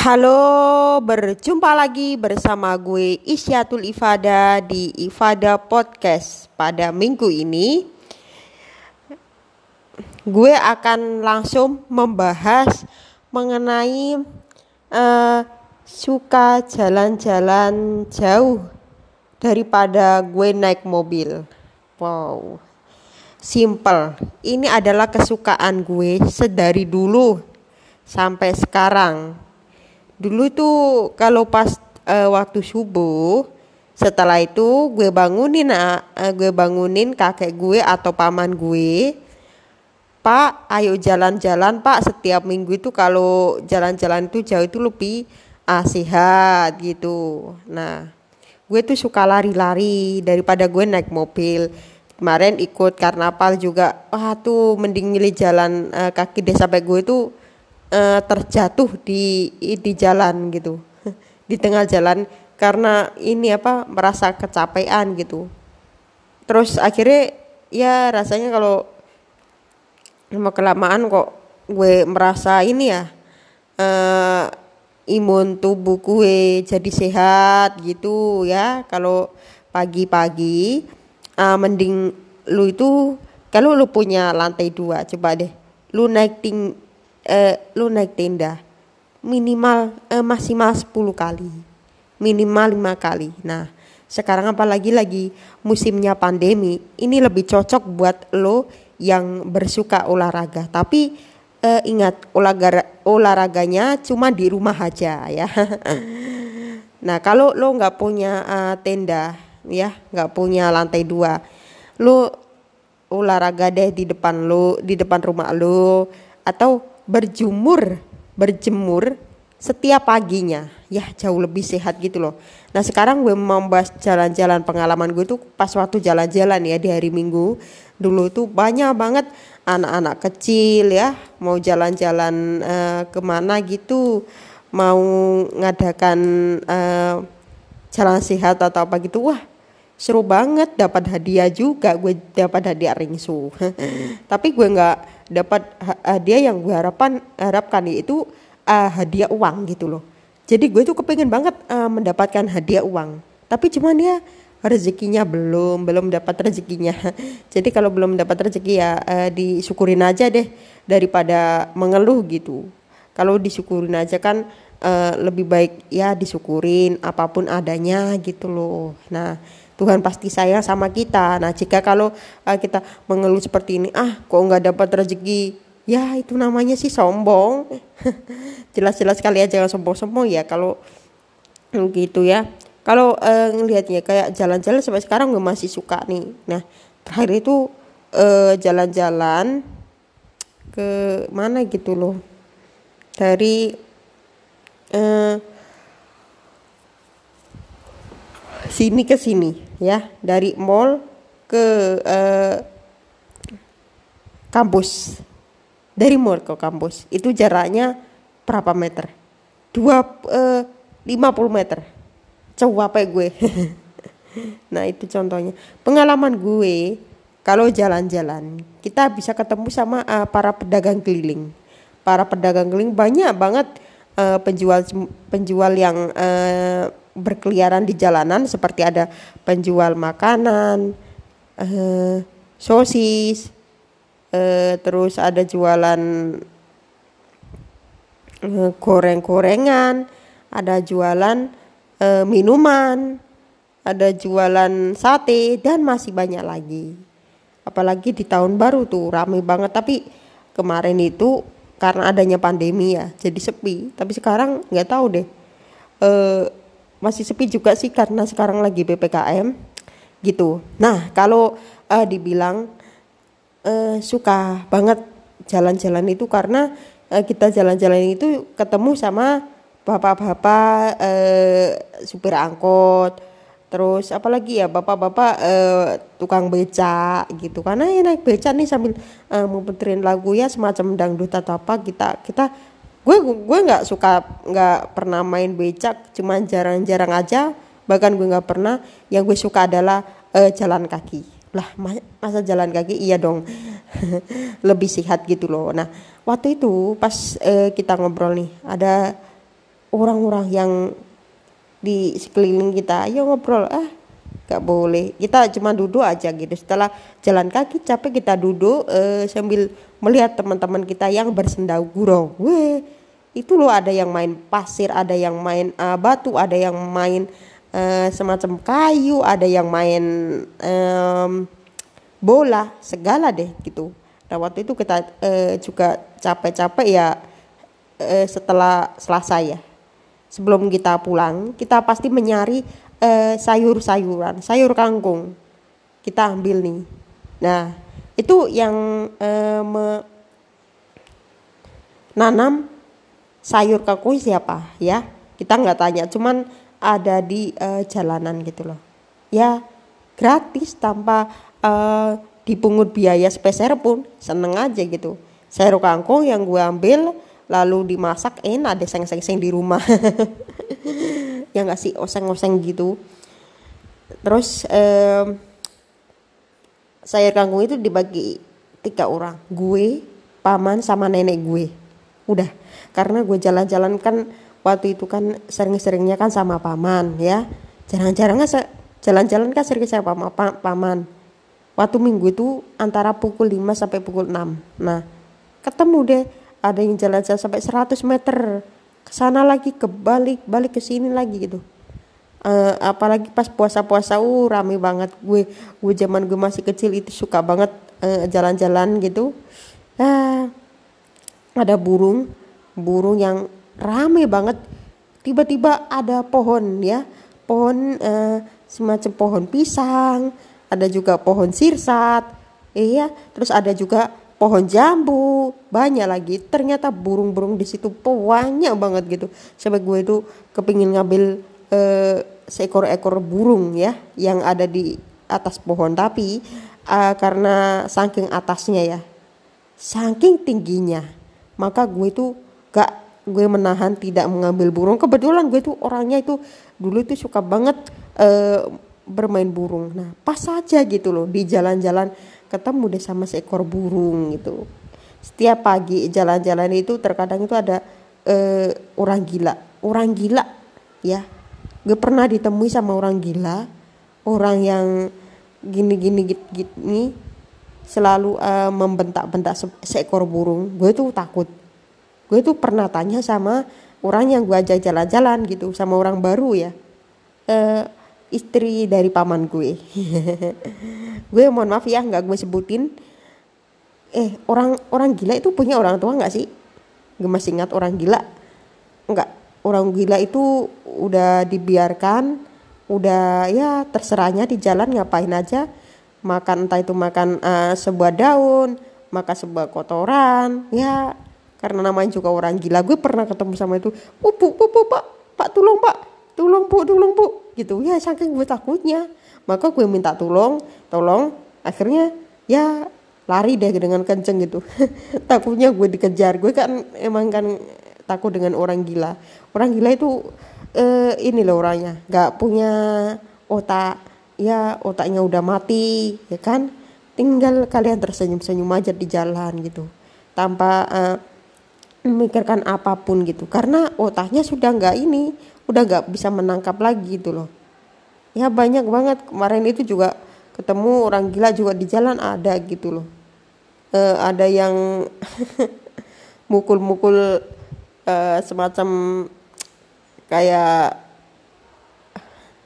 Halo, berjumpa lagi bersama gue Isyatul Ifada di Ifada Podcast. Pada minggu ini, gue akan langsung membahas mengenai uh, suka jalan-jalan jauh daripada gue naik mobil. Wow, simple. Ini adalah kesukaan gue sedari dulu sampai sekarang dulu tuh kalau pas uh, waktu subuh setelah itu gue bangunin uh, gue bangunin kakek gue atau paman gue Pak ayo jalan-jalan Pak. Setiap minggu itu kalau jalan-jalan itu jauh itu lebih ah, sehat gitu. Nah gue tuh suka lari-lari daripada gue naik mobil. Kemarin ikut karnaval juga. Wah tuh mending milih jalan uh, kaki desa sampai gue tuh uh, terjatuh di di jalan gitu. Di tengah jalan karena ini apa merasa kecapean gitu. Terus akhirnya ya rasanya kalau lama kelamaan kok gue merasa ini ya uh, imun tubuh gue jadi sehat gitu ya. Kalau pagi-pagi uh, mending lu itu kalau lu punya lantai dua coba deh lu naik ting eh, lu naik tenda. Minimal eh, maksimal 10 kali. Minimal lima kali. Nah sekarang apalagi lagi musimnya pandemi ini lebih cocok buat lo yang bersuka olahraga. Tapi eh, ingat olahraga olahraganya cuma di rumah aja ya. Nah kalau lo nggak punya uh, tenda ya nggak punya lantai dua lo olahraga deh di depan lo di depan rumah lo atau berjemur berjemur setiap paginya. Ya jauh lebih sehat gitu loh. Nah sekarang gue mau bahas jalan-jalan pengalaman gue tuh pas waktu jalan-jalan ya di hari minggu. Dulu tuh banyak banget anak-anak kecil ya mau jalan-jalan uh, ke mana gitu mau ngadakan uh, jalan sehat atau apa gitu. Wah seru banget dapat hadiah juga gue dapat hadiah ringsu. Tapi gue nggak dapat hadiah yang gue harapan harapkan itu uh, hadiah uang gitu loh. Jadi gue tuh kepengen banget uh, mendapatkan hadiah uang. Tapi cuman dia rezekinya belum belum dapat rezekinya. Jadi kalau belum dapat rezeki ya uh, disyukurin aja deh daripada mengeluh gitu. Kalau disyukurin aja kan uh, lebih baik ya disyukurin apa pun adanya gitu loh. Nah Tuhan pasti sayang sama kita. Nah, jika kalau uh, kita mengeluh seperti ini, ah, kok nggak dapat rezeki? Ya, itu namanya sih sombong. Jelas-jelas kali aja jangan sombong-sombong ya kalau gitu ya. Kalau uh, ngelihatnya kayak jalan-jalan sampai sekarang gue masih suka nih. Nah, terakhir itu jalan jalan-jalan ke mana gitu loh. Dari uh, sini ke sini ya. Dari mall ke uh, kampus. Dari mall ke kampus. Itu jaraknya berapa meter? Dua uh, puluh meter. Apa gue? Nah itu contohnya. Pengalaman gue kalau jalan-jalan kita bisa ketemu sama uh, para pedagang keliling. Para pedagang keliling banyak banget uh, penjual penjual yang uh, berkeliaran di jalanan seperti ada penjual makanan, uh, sosis, uh, terus ada jualan uh, goreng-gorengan, ada jualan uh, minuman, ada jualan sate dan masih banyak lagi. Apalagi di tahun baru tuh rame banget. Tapi kemarin itu karena adanya pandemi ya jadi sepi. Tapi sekarang nggak tahu deh. Uh, masih sepi juga sih karena sekarang lagi ppkm gitu. Nah kalau uh, dibilang uh, suka banget jalan-jalan itu karena uh, kita jalan-jalan itu ketemu sama bapak-bapak uh, supir angkot terus apalagi ya bapak-bapak uh, tukang beca gitu. Karena ya naik beca nih sambil uh, mau lagu ya semacam dangdut atau apa kita kita gue gue nggak suka nggak pernah main becak cuman jarang-jarang aja. Bahkan gue nggak pernah. Yang gue suka adalah uh, jalan kaki. Lah masa jalan kaki? Iya dong. Lebih sehat gitu loh. Nah waktu itu pas uh, kita ngobrol nih ada orang-orang yang di sekeliling kita ayo ngobrol. Ah gak boleh. Kita cuma duduk aja gitu. Setelah jalan kaki capek kita duduk uh, sambil melihat teman-teman kita yang bersendau gurau. Weh itu loh ada yang main pasir ada yang main uh, batu ada yang main uh, semacam kayu ada yang main um, bola segala deh gitu. Nah waktu itu kita uh, juga capek-capek ya uh, setelah selesai ya. Sebelum kita pulang kita pasti menyari uh, sayur-sayuran sayur kangkung kita ambil nih. Nah itu yang uh, menanam sayur kangkung siapa? Ya kita nggak tanya cuman ada di uh, jalanan gitu loh. Ya gratis tanpa uh, dipungut biaya speser pun seneng aja gitu. Sayur kangkung yang gue ambil lalu dimasak enak ada seng-seng di rumah yang nggak sih oseng-oseng gitu. Terus um, sayur kangkung itu dibagi tiga orang gue paman sama nenek gue. Udah karena gue jalan-jalan kan waktu itu kan sering-seringnya kan sama paman ya. Jarang-jarang jalan-jalan kan sering sama paman. Waktu minggu itu antara pukul 5 sampai pukul 6 nah ketemu deh ada yang jalan-jalan sampai 100 meter ke sana lagi ke balik ke sini lagi gitu. Uh, apalagi pas puasa-puasa uh rame banget. Gue gue zaman gue masih kecil itu suka banget eh, jalan-jalan gitu. Uh, ada burung burung yang rame banget. Tiba-tiba ada pohon ya. Pohon uh, semacam pohon pisang ada juga pohon sirsat iya. Terus ada juga pohon jambu banyak lagi. Ternyata burung-burung di situ banyak banget gitu. Sampai gue itu kepingin ngambil uh, seekor-ekor burung ya yang ada di atas pohon. Tapi uh, karena saking atasnya ya saking tingginya maka gue itu gak gue menahan tidak mengambil burung. Kebetulan gue tuh orangnya itu dulu itu suka banget uh, bermain burung. Nah pas saja gitu loh di jalan-jalan ketemu deh sama seekor burung gitu. Setiap pagi jalan-jalan itu terkadang itu ada uh, orang gila. Orang gila ya. Gue pernah ditemui sama orang gila. Orang yang gini-gini gini selalu uh, membentak-bentak se seekor burung. Gue tuh takut. Gue tuh pernah tanya sama orang yang gue ajak jalan-jalan gitu sama orang baru ya. Uh, istri dari paman gue. Gue mohon maaf ya nggak gue sebutin. Eh orang orang gila itu punya orang tua nggak sih? Gue masih ingat orang gila. Nggak orang gila itu udah dibiarkan udah ya terserahnya di jalan ngapain aja. Makan entah itu makan uh, sebuah daun makan sebuah kotoran ya. Karena namanya juga orang gila. Gue pernah ketemu sama itu. Bu, bu, pak. Pak tolong pak tolong bu tolong bu. Gitu. Ya saking gue takutnya. Maka gue minta tolong tolong. Akhirnya ya lari deh dengan kenceng gitu. Takutnya gue dikejar. Gue kan emang kan takut dengan orang gila. Orang gila itu eh, ini loh orangnya. Nggak punya otak. Ya otaknya udah mati ya kan? Tinggal kalian tersenyum-senyum aja di jalan gitu. Tanpa uh, memikirkan apa pun gitu. Karena otaknya sudah nggak ini udah nggak bisa menangkap lagi gitu loh. Ya banyak banget. Kemarin itu juga ketemu orang gila juga di jalan ada gitu loh. E, ada yang mukul-mukul e, semacam kayak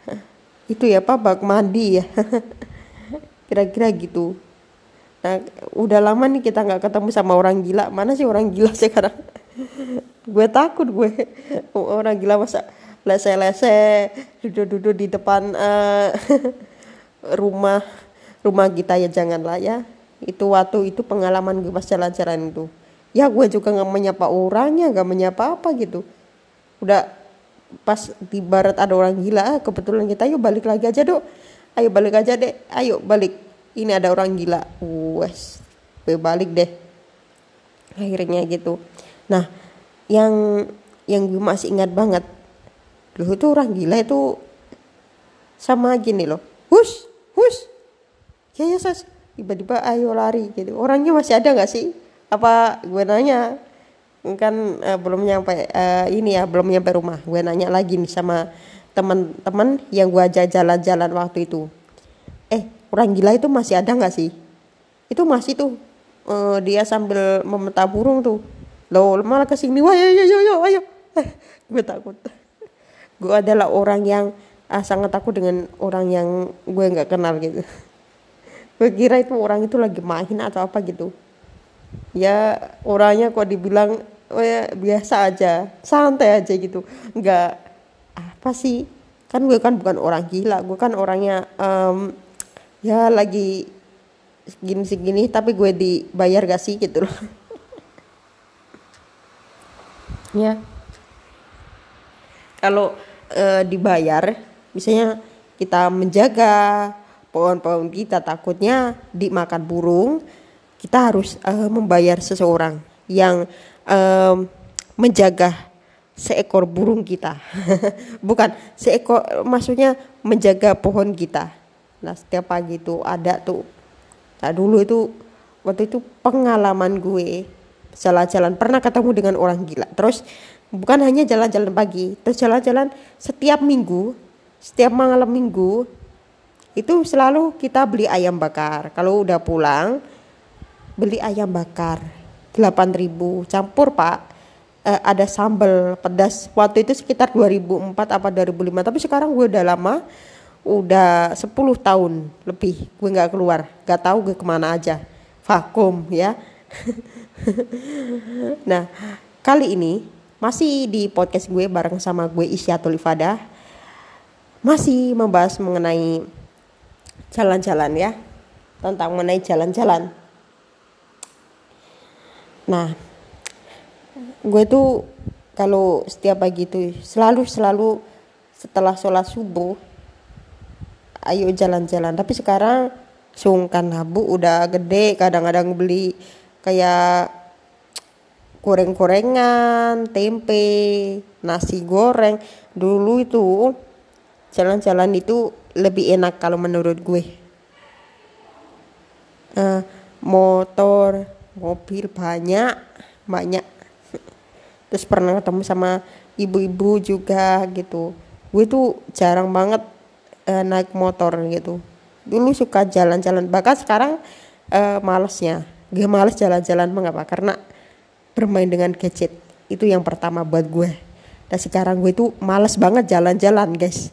itu ya pak bak mandi ya. Kira-kira gitu. Nah, udah lama nih kita nggak ketemu sama orang gila. Mana sih orang gila sekarang? gue takut gue. Orang gila masa lese-lese duduk-duduk di depan uh, rumah rumah kita ya janganlah ya. Itu waktu itu pengalaman gue pas jalan-jalan itu. Ya gue juga nggak menyapa orangnya nggak menyapa apa gitu. Udah pas di barat ada orang gila kebetulan kita ayo balik lagi aja dok. Ayo balik aja deh ayo balik. Ini ada orang gila. Wes balik deh. Akhirnya gitu. Nah yang yang gue masih ingat banget dulu itu orang gila itu sama gini loh. Hus hus ya ya sas. Tiba-tiba ayo lari gitu. Orangnya masih ada nggak sih? Apa gue nanya? Kan uh, belum nyampe uh, ini ya belum nyampe rumah. Gue nanya lagi nih sama teman-teman yang gue ajak jalan-jalan waktu itu. Eh orang gila itu masih ada nggak sih? Itu masih tuh uh, dia sambil memeta burung tuh. Lo malah ke sini. Wah ayo ayo ayo ayo. Gue takut gue adalah orang yang ah, sangat takut dengan orang yang gue nggak kenal gitu. Gue kira itu orang itu lagi main atau apa gitu. Ya orangnya kok dibilang oh ya biasa aja santai aja gitu. Nggak apa sih? Kan gue kan bukan orang gila gue kan orangnya um, ya lagi segini segini tapi gue dibayar gak sih gitu loh. Ya kalau uh, dibayar misalnya kita menjaga pohon-pohon kita takutnya dimakan burung kita harus uh, membayar seseorang yang um, menjaga seekor burung kita. Bukan seekor maksudnya menjaga pohon kita. Nah setiap pagi itu ada tuh nah dulu itu waktu itu pengalaman gue jalan-jalan pernah ketemu dengan orang gila. Terus bukan hanya jalan-jalan pagi terus jalan-jalan setiap minggu setiap malam minggu itu selalu kita beli ayam bakar. Kalau udah pulang beli ayam bakar 8000 campur pak. Uh, ada sambal pedas waktu itu sekitar 2004 apa 2005 tapi sekarang gue udah lama udah 10 tahun lebih gue nggak keluar nggak tahu gue ke mana aja. Vakum ya. Nah kali ini masih di podcast gue bareng sama gue Isyatul Ifadah masih membahas mengenai jalan-jalan ya. Tentang mengenai jalan-jalan. Nah, gue tuh kalau setiap pagi tuh selalu selalu setelah sholat subuh ayo jalan-jalan. Tapi sekarang sungkan habu udah gede kadang-kadang beli kayak goreng-gorengan tempe nasi goreng. Dulu itu jalan-jalan itu lebih enak kalau menurut gue. Uh, motor mobil banyak banyak. Terus pernah ketemu sama ibu-ibu juga gitu. Gue tuh jarang banget uh, naik motor gitu. Dulu suka jalan-jalan bahkan sekarang uh, malesnya. Gue males jalan-jalan mengapa? Karena bermain dengan gadget itu yang pertama buat gue dan sekarang gue tuh males banget jalan-jalan guys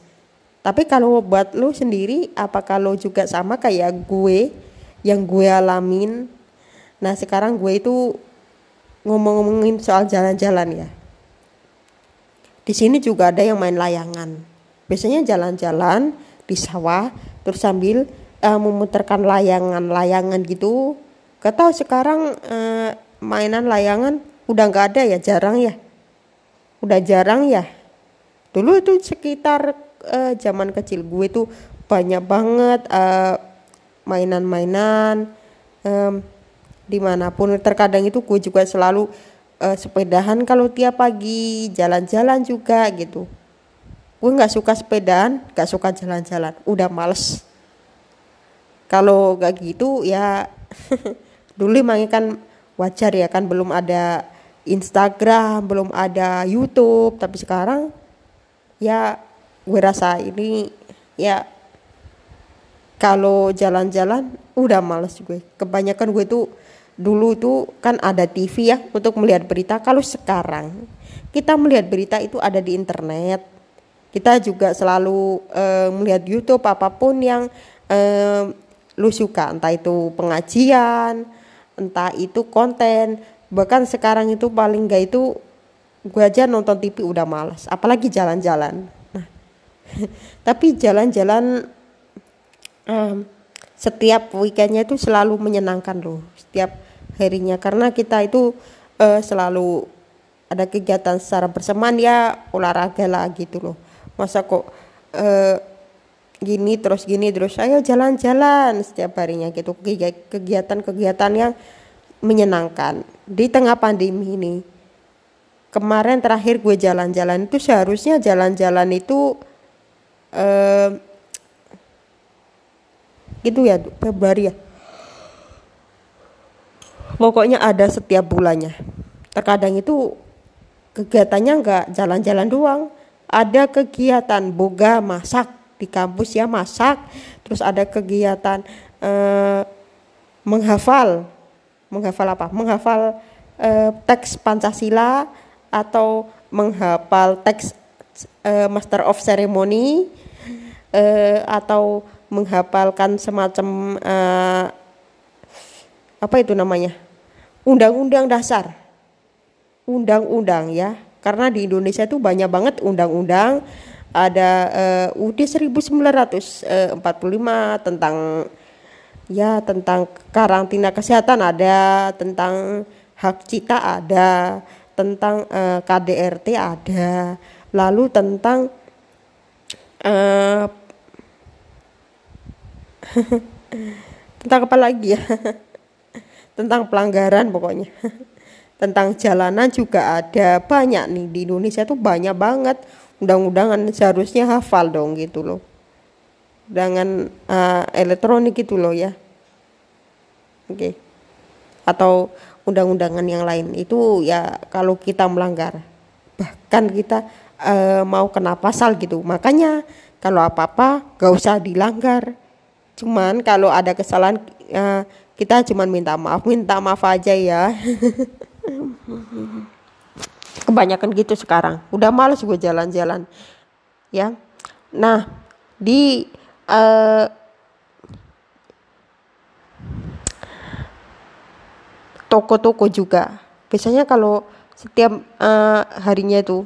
tapi kalau buat lo sendiri apa kalau juga sama kayak gue yang gue alamin Nah sekarang gue itu ngomong-ngomongin soal jalan-jalan ya. Di sini juga ada yang main layangan. Biasanya jalan-jalan di sawah terus sambil uh, memutarkan layangan-layangan gitu. Gak tahu sekarang uh, mainan layangan udah nggak ada ya, jarang ya. Udah jarang ya. Dulu itu sekitar uh, zaman kecil gue tuh banyak banget mainan-mainan. Uh, di mana pun terkadang itu gue juga selalu uh, sepedahan kalau tiap pagi jalan-jalan juga gitu gue nggak suka sepedaan nggak suka jalan-jalan udah males kalau gak gitu ya dulu emang kan wajar ya kan belum ada Instagram belum ada YouTube tapi sekarang ya gue rasa ini ya kalau jalan-jalan udah males gue kebanyakan gue tuh dulu itu kan ada TV ya untuk melihat berita. Kalau sekarang kita melihat berita itu ada di internet. Kita juga selalu uh, melihat YouTube apa pun yang uh, lu suka, entah itu pengajian, entah itu konten. Bahkan sekarang itu paling gak itu gue aja nonton TV udah malas, apalagi jalan-jalan. Nah, tapi jalan-jalan um, setiap weekendnya itu selalu menyenangkan loh. Setiap harinya karena kita itu uh, selalu ada kegiatan secara bersamaan ya olahraga lah gitu loh masa kok uh, gini terus gini terus ayo jalan-jalan. Setiap harinya gitu kegiatan-kegiatan yang menyenangkan. Di tengah pandemi ini kemarin terakhir gue jalan-jalan itu seharusnya jalan-jalan itu uh, gitu ya Februari ya. Pokoknya ada setiap bulannya. Terkadang itu kegiatannya nggak jalan-jalan doang. Ada kegiatan boga masak di kampus ya masak terus ada kegiatan eh, menghafal. Menghafal apa? Menghafal eh, teks Pancasila atau menghafal teks eh, Master of Ceremony eh, atau menghafalkan semacam eh, apa itu namanya? Undang-undang dasar. Undang-undang ya. Karena di Indonesia itu banyak banget undang-undang ada uh, UUD 1945 tentang ya tentang karantina kesehatan ada tentang hak cita ada tentang uh, eh, KDRT ada lalu tentang uh, tentang apa lagi ya? Tentang pelanggaran pokoknya. Tentang jalanan juga ada banyak nih di Indonesia tuh banyak banget undang-undangan seharusnya hafal dong gitu loh. Dengan uh, elektronik gitu loh ya. Oke. Okay. atau undang-undangan yang lain. Itu ya kalau kita melanggar. Bahkan kita uh, mau kena pasal gitu. Makanya kalau apa-apa gak usah dilanggar. Cuman kalau ada kesalahan uh, kita cuman minta maaf. Minta maaf aja ya kebanyakan gitu sekarang. Udah males gue jalan-jalan. Ya. Nah di uh, toko-toko juga. Biasanya kalau setiap uh, harinya itu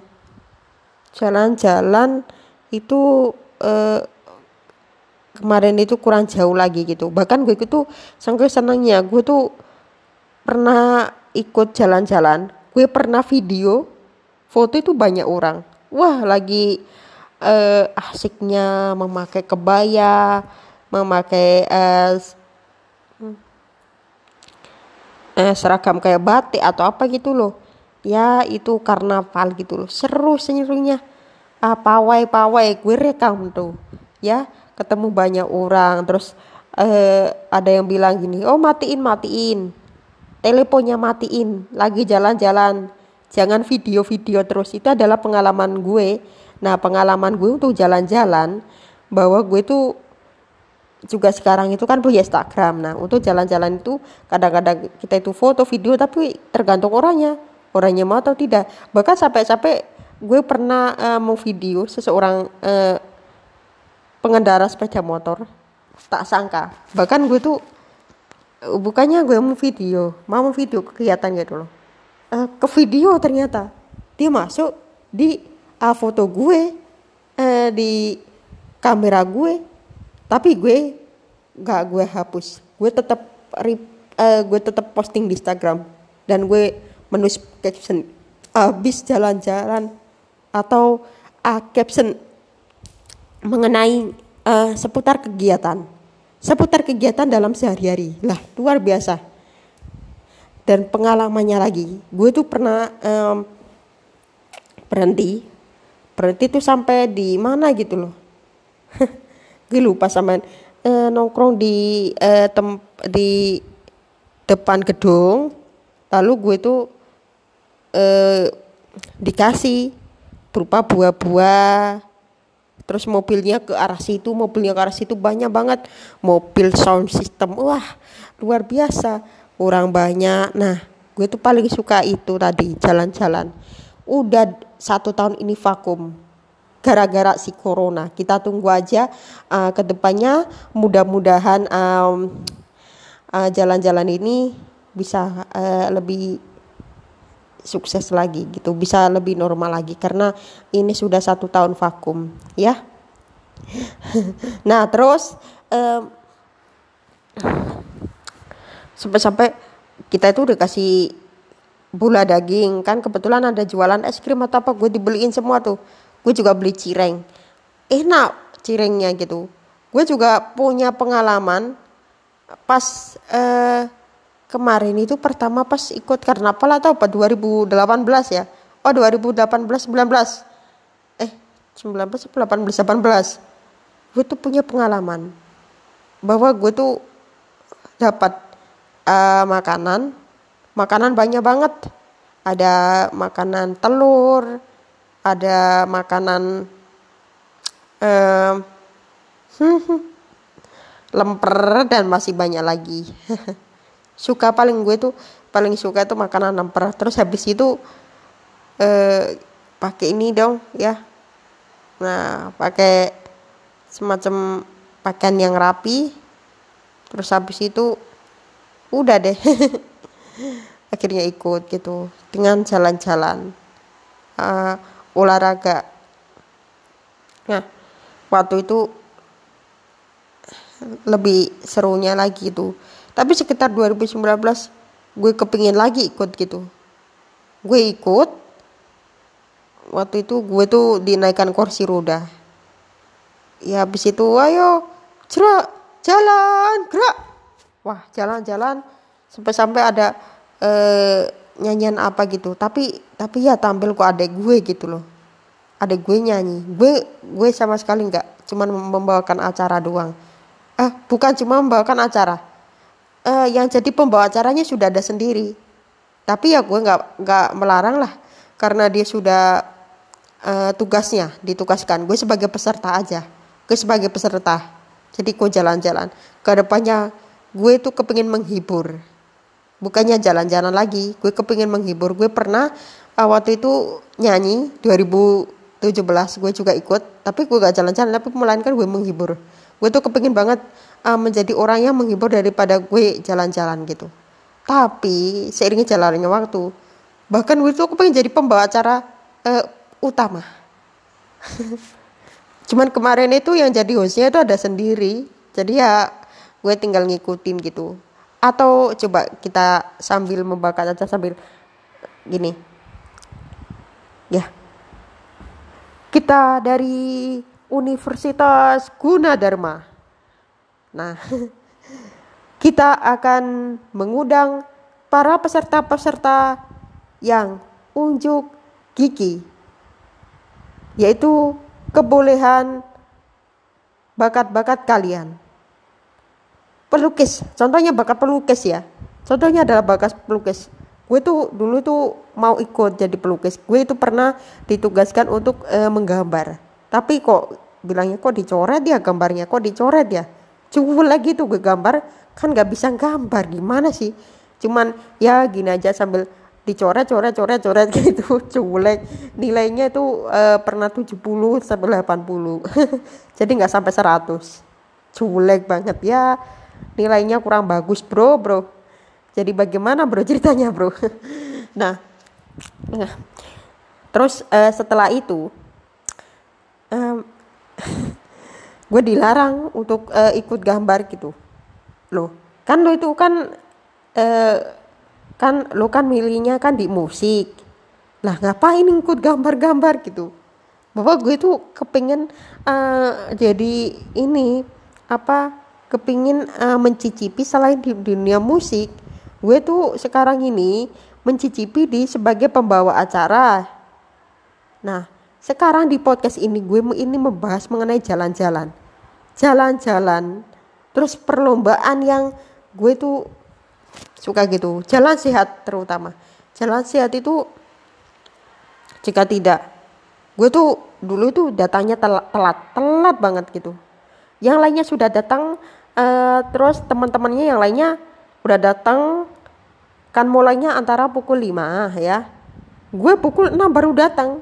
jalan-jalan itu uh, kemarin itu kurang jauh lagi gitu. Bahkan gue itu sampai senangnya gue tuh pernah ikut jalan-jalan. Gue pernah video foto itu banyak orang. Wah lagi uh, asiknya memakai kebaya memakai uh, uh, seragam kayak batik atau apa gitu loh. Ya itu karnaval gitu loh. Seru serunya ah, pawai pawai gue rekam tuh. Ya ketemu banyak orang terus uh, ada yang bilang gini oh matiin matiin. Teleponnya matiin, lagi jalan-jalan. Jangan video-video terus. Itu adalah pengalaman gue. Nah, pengalaman gue untuk jalan-jalan bahwa gue tuh juga sekarang itu kan punya Instagram. Nah, untuk jalan-jalan itu kadang-kadang kita itu foto, video tapi tergantung orangnya. Orangnya mau atau tidak. Bahkan sampai-sampai gue pernah uh, mau video seseorang uh, pengendara sepeda motor. Tak sangka. Bahkan gue tuh bukannya gue mau video mau video kegiatan gitu loh uh, ke video ternyata dia masuk di uh, foto gue uh, di kamera gue tapi gue nggak gue hapus gue tetap uh, gue tetap posting di Instagram dan gue menulis caption habis jalan-jalan atau uh, caption mengenai uh, seputar kegiatan seputar kegiatan dalam sehari-hari. Lah, luar biasa. Dan pengalamannya lagi, gue tuh pernah um, berhenti, berhenti tuh sampai di mana gitu loh. gue lupa sama uh, nongkrong di uh, tem di depan gedung, lalu gue tuh uh, dikasih berupa buah-buah. Terus mobilnya ke arah situ mobilnya ke arah situ banyak banget. Mobil sound system wah luar biasa orang banyak. Nah gue tuh paling suka itu tadi jalan-jalan. Udah satu tahun ini vakum gara-gara si corona. Kita tunggu aja uh, ke depannya mudah-mudahan um, uh, jalan-jalan ini bisa uh, lebih sukses lagi gitu bisa lebih normal lagi. Karena ini sudah satu tahun vakum ya. Nah terus um, sampai-sampai kita itu udah kasih bula daging. Kan kebetulan ada jualan es krim atau apa gue dibeliin semua tuh. Gue juga beli cireng. Enak cirengnya gitu. Gue juga punya pengalaman pas uh, kemarin itu pertama pas ikut karnaval atau apa 2018 ya? Oh 2018 19 eh 19 18 18 gue tuh punya pengalaman bahwa gue tuh dapat uh, makanan. Makanan banyak banget. Ada makanan telur ada makanan um, lemper dan masih banyak lagi. Suka paling gue tuh paling suka itu makanan lemper. Terus habis itu eh, pakai ini dong ya. Nah pakai semacam pakaian yang rapi. Terus habis itu udah deh. Akhirnya ikut gitu dengan jalan-jalan uh, olahraga. Nah waktu itu lebih serunya lagi itu. Tapi sekitar 2019 gue kepingin lagi ikut gitu. Gue ikut waktu itu gue tuh dinaikkan kursi roda. Ya habis itu ayo cerak jalan gerak wah jalan-jalan sampai-sampai ada eh, nyanyian apa gitu. Tapi tapi ya tampil kok adek gue gitu loh. Adek gue nyanyi. Gue gue sama sekali nggak cuman membawakan acara doang. Eh bukan cuma membawakan acara. Eh, yang jadi pembawa acaranya sudah ada sendiri. Tapi ya gue nggak nggak melarang lah. Karena dia sudah uh, tugasnya ditugaskan. Gue sebagai peserta aja. Gue sebagai peserta. Jadi gue jalan-jalan. Ke depannya gue tuh kepingin menghibur. Bukannya jalan-jalan lagi gue kepingin menghibur. Gue pernah uh, waktu itu nyanyi 2017 gue juga ikut tapi gue gak jalan-jalan tapi melainkan gue menghibur. Gue tuh kepingin banget uh, menjadi orang yang menghibur daripada gue jalan-jalan gitu. Tapi seiringnya jalannya waktu bahkan gue tuh kepingin jadi pembawa acara uh, utama. Cuman kemarin itu yang jadi hostnya itu ada sendiri. Jadi ya gue tinggal ngikutin gitu atau coba kita sambil membakar aja sambil gini ya kita dari Universitas Gunadarma. Nah, kita akan mengundang para peserta-peserta yang unjuk gigi, yaitu kebolehan bakat-bakat kalian. Pelukis, contohnya bakat pelukis ya. Contohnya adalah bakat pelukis. Gue tuh dulu tuh mau ikut jadi pelukis. Gue itu pernah ditugaskan untuk e, menggambar. Tapi kok bilangnya kok dicoret ya gambarnya? Kok dicoret ya? Cukup lagi tuh gue gambar. Kan nggak bisa gambar. Gimana sih? Cuman ya gini aja sambil dicoret coret coret coret gitu. Culek nilainya itu uh, pernah 70 sampai 80 jadi nggak sampai 100 culek banget ya nilainya kurang bagus bro bro. Jadi bagaimana bro ceritanya bro? Nah, nah. Terus uh, setelah itu um, gue dilarang untuk uh, ikut gambar gitu. Loh kan lo itu kan uh, kan lo kan milihnya kan di musik. Lah ngapain ikut gambar-gambar gitu? Bahwa gue tuh kepingin uh, jadi ini apa kepingin uh, mencicipi selain di dunia musik gue tuh sekarang ini mencicipi di sebagai pembawa acara nah sekarang di podcast ini gue ini membahas mengenai jalan-jalan. Jalan-jalan. Terus perlombaan yang gue tuh suka gitu. Jalan sehat terutama. Jalan sehat itu jika tidak gue tuh dulu tuh datangnya telat telat, telat banget gitu. Yang lainnya sudah datang uh, terus teman-temannya yang lainnya udah datang kan mulainya antara pukul 5 ya. Gue pukul 6 baru datang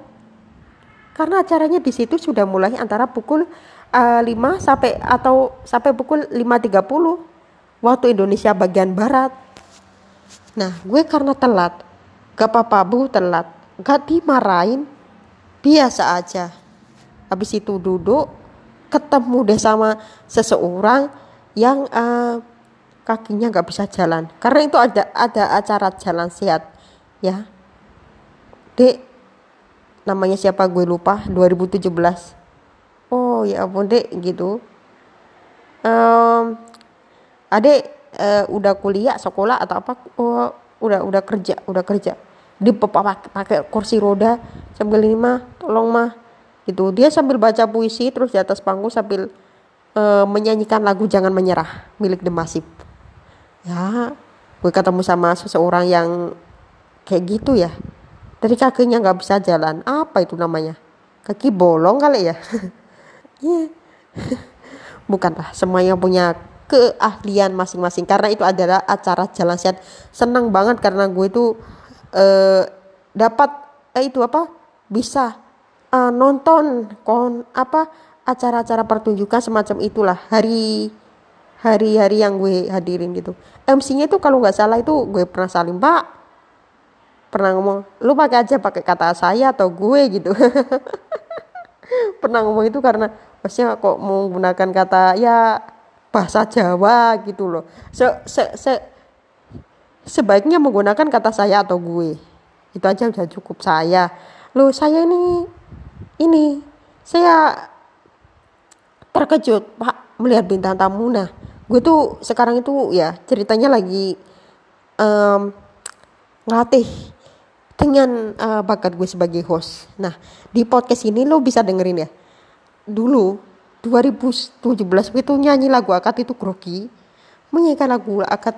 karena acaranya di situ sudah mulai antara pukul uh, eh, 5 sampai atau sampai pukul 5.30 waktu Indonesia bagian barat. Nah, gue karena telat, gak apa-apa bu telat, gak dimarahin, biasa aja. Habis itu duduk, ketemu deh sama seseorang yang uh, kakinya gak bisa jalan. Karena itu ada ada acara jalan sehat, ya. Dek, namanya siapa? Gue lupa. 2017 oh ya ampun dek gitu. Um, adek uh, udah kuliah sekolah atau apa? Oh, udah udah kerja udah kerja. Di pakai kursi roda sambil ini mah tolong mah gitu. Dia sambil baca puisi terus di atas panggung sambil uh, menyanyikan lagu jangan menyerah milik The Massive. Ya gue ketemu sama seseorang yang kayak gitu ya. Dari kakinya nggak bisa jalan. Apa itu namanya? Kaki bolong kali ya? Yeah. bukanlah semuanya punya keahlian masing-masing. Karena itu adalah acara jalan sehat. Senang banget karena gue itu uh, dapat eh, itu apa? Bisa uh, nonton kon apa acara-acara pertunjukan semacam itulah. Hari hari-hari yang gue hadirin gitu. MC-nya itu kalau nggak salah itu gue pernah saling pak pernah ngomong lu pakai aja pakai kata saya atau gue gitu. Pernah ngomong itu karena maksudnya kok menggunakan kata ya bahasa Jawa gitu loh. Se, se, se sebaiknya menggunakan kata saya atau gue. Itu aja udah cukup. Saya lo saya ini ini saya terkejut pak melihat bintang tamu nah gue tuh sekarang itu ya ceritanya lagi um, ngelatih dengan uh, bakat gue sebagai host. Nah di podcast ini lo bisa dengerin ya. Dulu 2017 gue tuh nyanyi lagu akad itu grogi. Menyanyikan lagu akad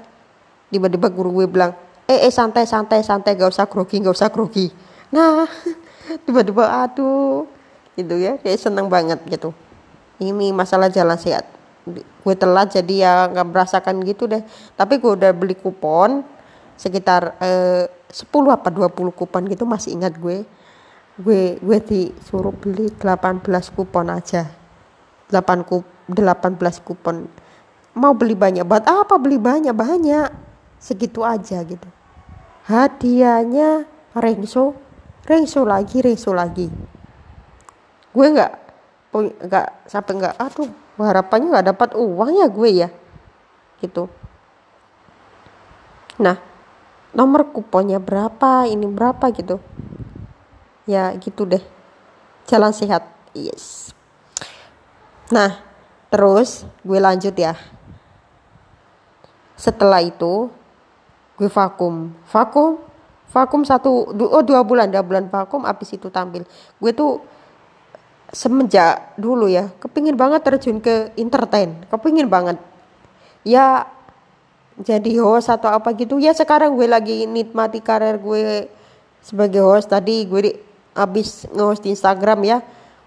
tiba-tiba guru gue bilang eh eh santai santai santai gak usah grogi gak usah grogi. Nah tiba-tiba aduh gitu ya kayak seneng banget gitu. Ini masalah jalan sehat. Gue telat jadi ya nggak merasakan gitu deh. Tapi gue udah beli kupon sekitar eh, 10 apa 20 kupon gitu masih ingat gue. Gue gue disuruh beli 18 kupon aja. 8 kup 18 kupon. Mau beli banyak buat apa beli banyak? Banyak. Segitu aja gitu. Hadiahnya rengso rengso lagi rengso lagi. Gue nggak nggak sampai nggak aduh harapannya nggak dapat uang ya gue ya gitu. Nah nomor kuponnya berapa ini berapa gitu. Ya gitu deh. Jalan sehat. Yes. Nah terus gue lanjut ya. Setelah itu gue vakum. Vakum? Vakum satu oh dua bulan. Dua bulan vakum habis itu tampil. Gue tuh semenjak dulu ya kepingin banget terjun ke entertain kepingin banget. Ya jadi host atau apa gitu. Ya sekarang gue lagi nikmati karir gue sebagai host. Tadi gue di, abis nge-host di Instagram ya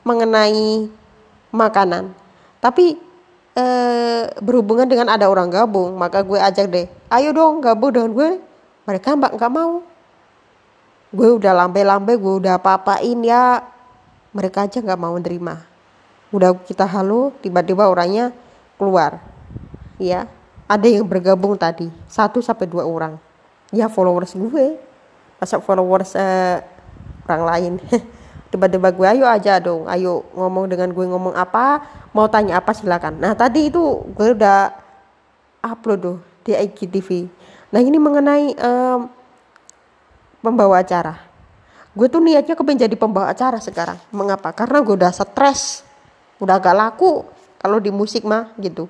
mengenai makanan. Tapi eh, berhubungan dengan ada orang gabung maka gue ajak deh ayo dong gabung dengan gue. Mereka mbak nggak mau. Gue udah lambe-lambe gue udah apa-apain ya mereka aja nggak mau nerima. Udah kita halo tiba-tiba orangnya keluar. Ya ada yang bergabung tadi satu sampai dua orang. Ya followers gue. Masa followers eh, orang lain? Tiba-tiba gue ayo aja dong ayo ngomong dengan gue ngomong apa mau tanya apa silakan. Nah tadi itu gue udah upload tuh di IGTV nah ini mengenai um, pembawa acara gue tuh niatnya kepengen jadi pembawa acara sekarang. Mengapa? Karena gue udah stres. Udah gak laku kalau di musik mah gitu.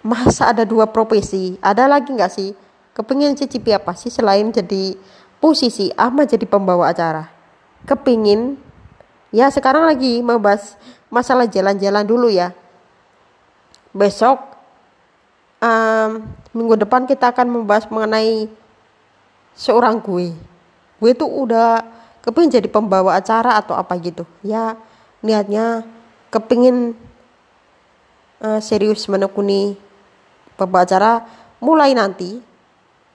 Masa ada dua profesi? Ada lagi nggak sih? Kepingin cicipi apa sih selain jadi posisi ama jadi pembawa acara. Kepingin. Ya sekarang lagi membahas masalah jalan-jalan dulu ya. Besok um, minggu depan kita akan membahas mengenai seorang gue gue tuh udah kepingin jadi pembawa acara atau apa gitu. Ya niatnya kepingin uh, serius menekuni pembawa acara mulai nanti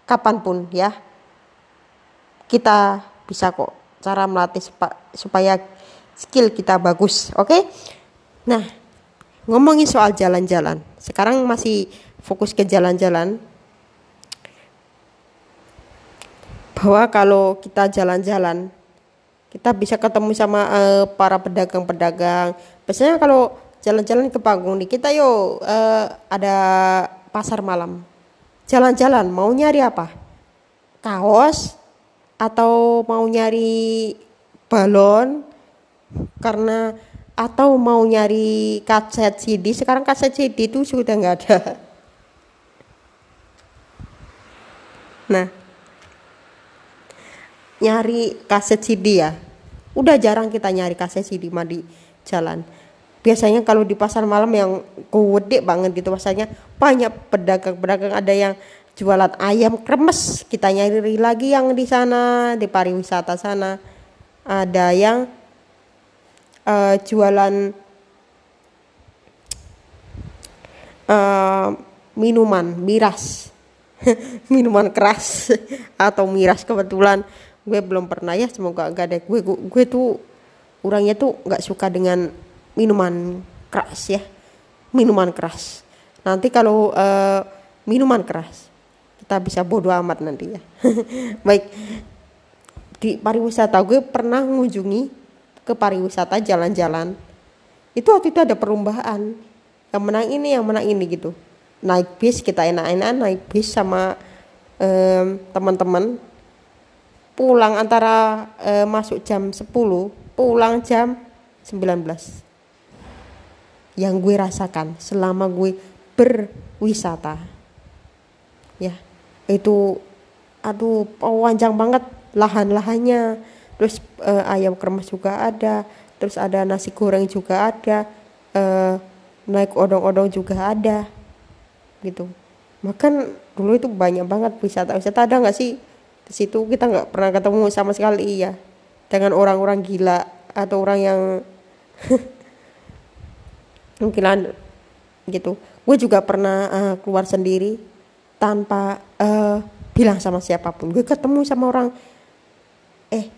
kapan pun ya. Kita bisa kok cara melatih supaya skill kita bagus oke? Okay? nah ngomongin soal jalan-jalan. Sekarang masih fokus ke jalan-jalan bahwa kalau kita jalan-jalan kita bisa ketemu sama uh, para pedagang-pedagang. Biasanya kalau jalan-jalan ke panggung nih kita yuk uh, ada pasar malam. Jalan-jalan mau nyari apa? Kaos atau mau nyari balon karena atau mau nyari kaset CD sekarang kaset CD itu sudah nggak ada nah nyari kaset CD ya. Udah jarang kita nyari kaset CD mah di jalan. Biasanya kalau di pasar malam yang gede banget gitu pasarnya banyak pedagang-pedagang ada yang jualan ayam kremes kita nyari lagi yang di sana di pariwisata sana. Ada yang uh, jualan uh, minuman miras. Minuman keras atau miras kebetulan gue belum pernah ya semoga enggak deh gue, gue gue tuh orangnya tuh nggak suka dengan minuman keras ya. Minuman keras. Nanti kalau uh, minuman keras kita bisa bodoh amat nanti ya. Baik. Di pariwisata gue pernah mengunjungi ke pariwisata jalan-jalan. Itu waktu itu ada perlombaan. Yang menang ini yang menang ini gitu. Naik bis kita enak-enak naik bis sama um, teman-teman pulang antara uh, masuk jam 10 pulang jam 19 yang gue rasakan selama gue berwisata. Ya itu aduh panjang banget lahan-lahannya. Terus uh, ayam kremes juga ada terus ada nasi goreng juga ada uh, naik odong-odong juga ada gitu. Makan dulu itu banyak banget wisata wisata ada nggak sih di situ kita nggak pernah ketemu sama sekali ya dengan orang-orang gila atau orang yang mungkin gitu. Gue juga pernah uh, keluar sendiri tanpa uh, bilang sama siapa pun. Gue ketemu sama orang eh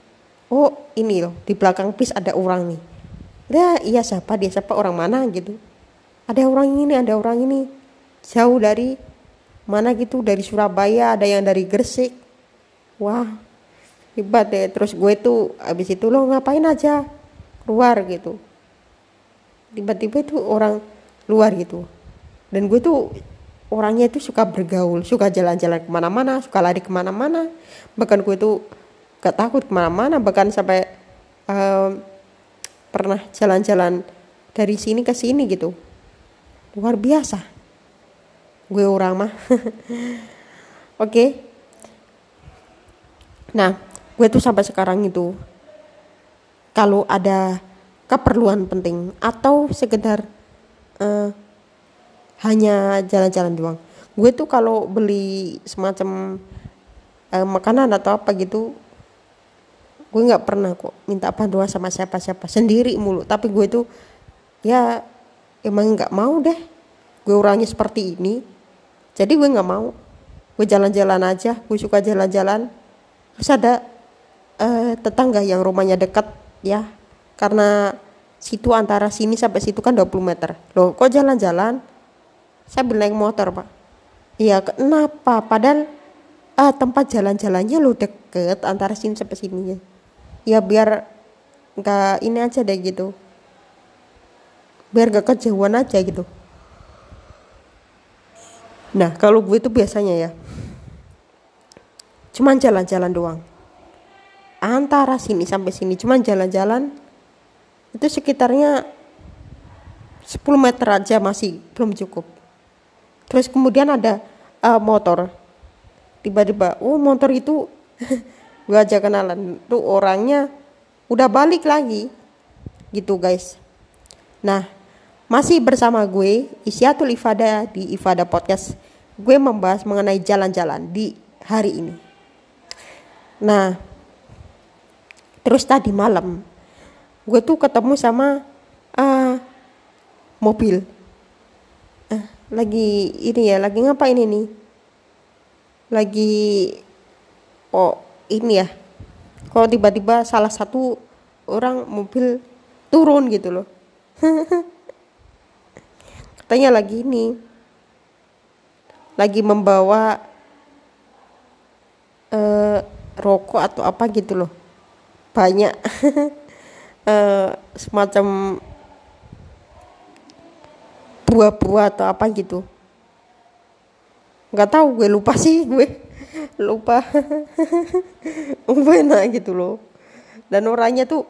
oh ini loh di belakang bis ada orang nih. Ya iya siapa dia? Siapa? Orang mana? Gitu. Ada orang ini ada orang ini. Jauh dari mana gitu? Dari Surabaya ada yang dari Gresik wah hebat deh. Terus gue tuh abis itu lo ngapain aja keluar? gitu. Tiba-tiba itu orang luar gitu. Dan gue tuh orangnya itu suka bergaul suka jalan-jalan ke mana-mana suka lari ke mana-mana. Bahkan gue tuh gak takut ke mana-mana. Bahkan sampai um, pernah jalan-jalan dari sini ke sini gitu. Luar biasa. Gue orang mah. Oke. okay. Nah gue tuh sampai sekarang itu kalau ada keperluan penting atau sekedar uh, hanya jalan-jalan doang gue tuh kalau beli semacam uh, makanan atau apa gitu gue nggak pernah kok minta bantuan sama siapa-siapa sendiri mulu. Tapi gue tuh ya emang nggak mau deh gue orangnya seperti ini. Jadi gue nggak mau. Gue jalan-jalan aja gue suka jalan-jalan terus ada uh, tetangga yang rumahnya dekat ya. Karena situ antara sini sampai situ kan 20 meter. Loh kok jalan-jalan? Saya beli naik motor pak. Iya kenapa? Padahal uh, tempat jalan-jalannya lo deket antara sini sampai sini. Ya ya biar nggak ini aja deh gitu. Biar gak kejauhan aja gitu. Nah kalau gue itu biasanya ya cuman jalan-jalan doang. Antara sini sampai sini cuman jalan-jalan itu sekitarnya 10 meter aja masih belum cukup. Terus kemudian ada uh, motor. Tiba-tiba, oh motor itu gue aja kenalan. Tuh orangnya udah balik lagi. Gitu guys. Nah, masih bersama gue, Isyatul Ifada di Ifada Podcast. Gue membahas mengenai jalan-jalan di hari ini. Nah, terus tadi malam, gue tuh ketemu sama uh, mobil. Uh, lagi ini ya, lagi ngapain ini? Lagi, oh ini ya. Kok tiba-tiba salah satu orang mobil turun gitu loh. katanya lagi ini lagi membawa uh, rokok atau apa gitu loh. Banyak. Uh, semacam buah-buah atau apa gitu. Nggak tahu gue lupa sih gue lupa. Enak gitu loh. Dan orangnya tuh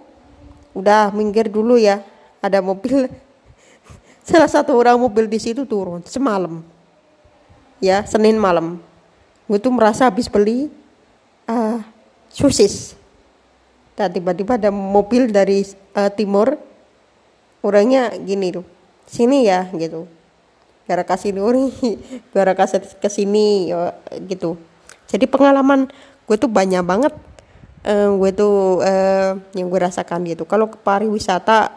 udah minggir dulu ya ada mobil. Salah satu orang mobil di situ turun semalam. Ya Senin malam. Gue tuh merasa habis beli uh, sosis dan tiba-tiba ada mobil dari uh, timur. Orangnya gini tuh sini ya gitu. Gara kasih nuri gara kasih ke sini ya, gitu. Jadi pengalaman gue tuh banyak banget. Uh, gue tuh uh, yang gue rasakan gitu kalau ke pariwisata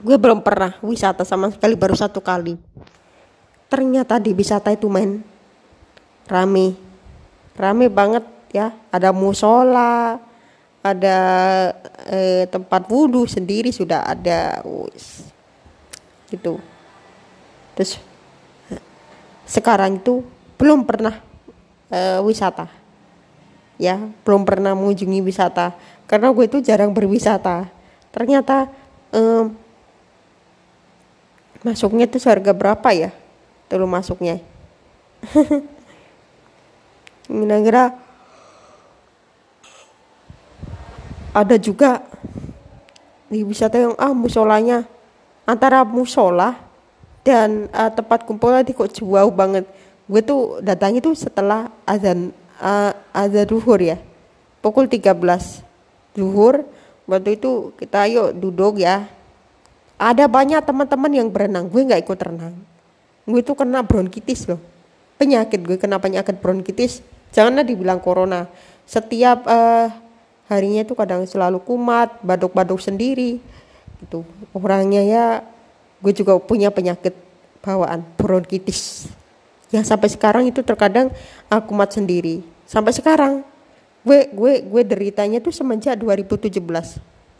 gue belum pernah wisata sama sekali baru satu kali. Ternyata di wisata itu main rame rame banget ya. Ada musola ada eh, tempat wudhu sendiri sudah ada Wis. gitu. Terus sekarang itu belum pernah eh, wisata. Ya belum pernah mengunjungi wisata. Karena gue itu jarang berwisata. Ternyata eh, masuknya itu harga berapa ya? Dulu masuknya kira-kira ada juga di wisata yang ah musolanya. Antara musola dan uh, tempat kumpul tadi kok jauh banget. Gue tuh datang itu setelah azan uh, azan duhur ya. Pukul 13 duhur waktu itu kita yuk duduk ya. Ada banyak teman-teman yang berenang. Gue nggak ikut renang. Gue tuh kena bronkitis loh. Penyakit gue kena penyakit bronkitis janganlah dibilang corona. Setiap uh, harinya itu kadang selalu kumat batuk-batuk sendiri itu orangnya ya gue juga punya penyakit bawaan bronkitis. Yang sampai sekarang itu terkadang aku kumat sendiri. Sampai sekarang gue gue gue deritanya tuh semenjak 2017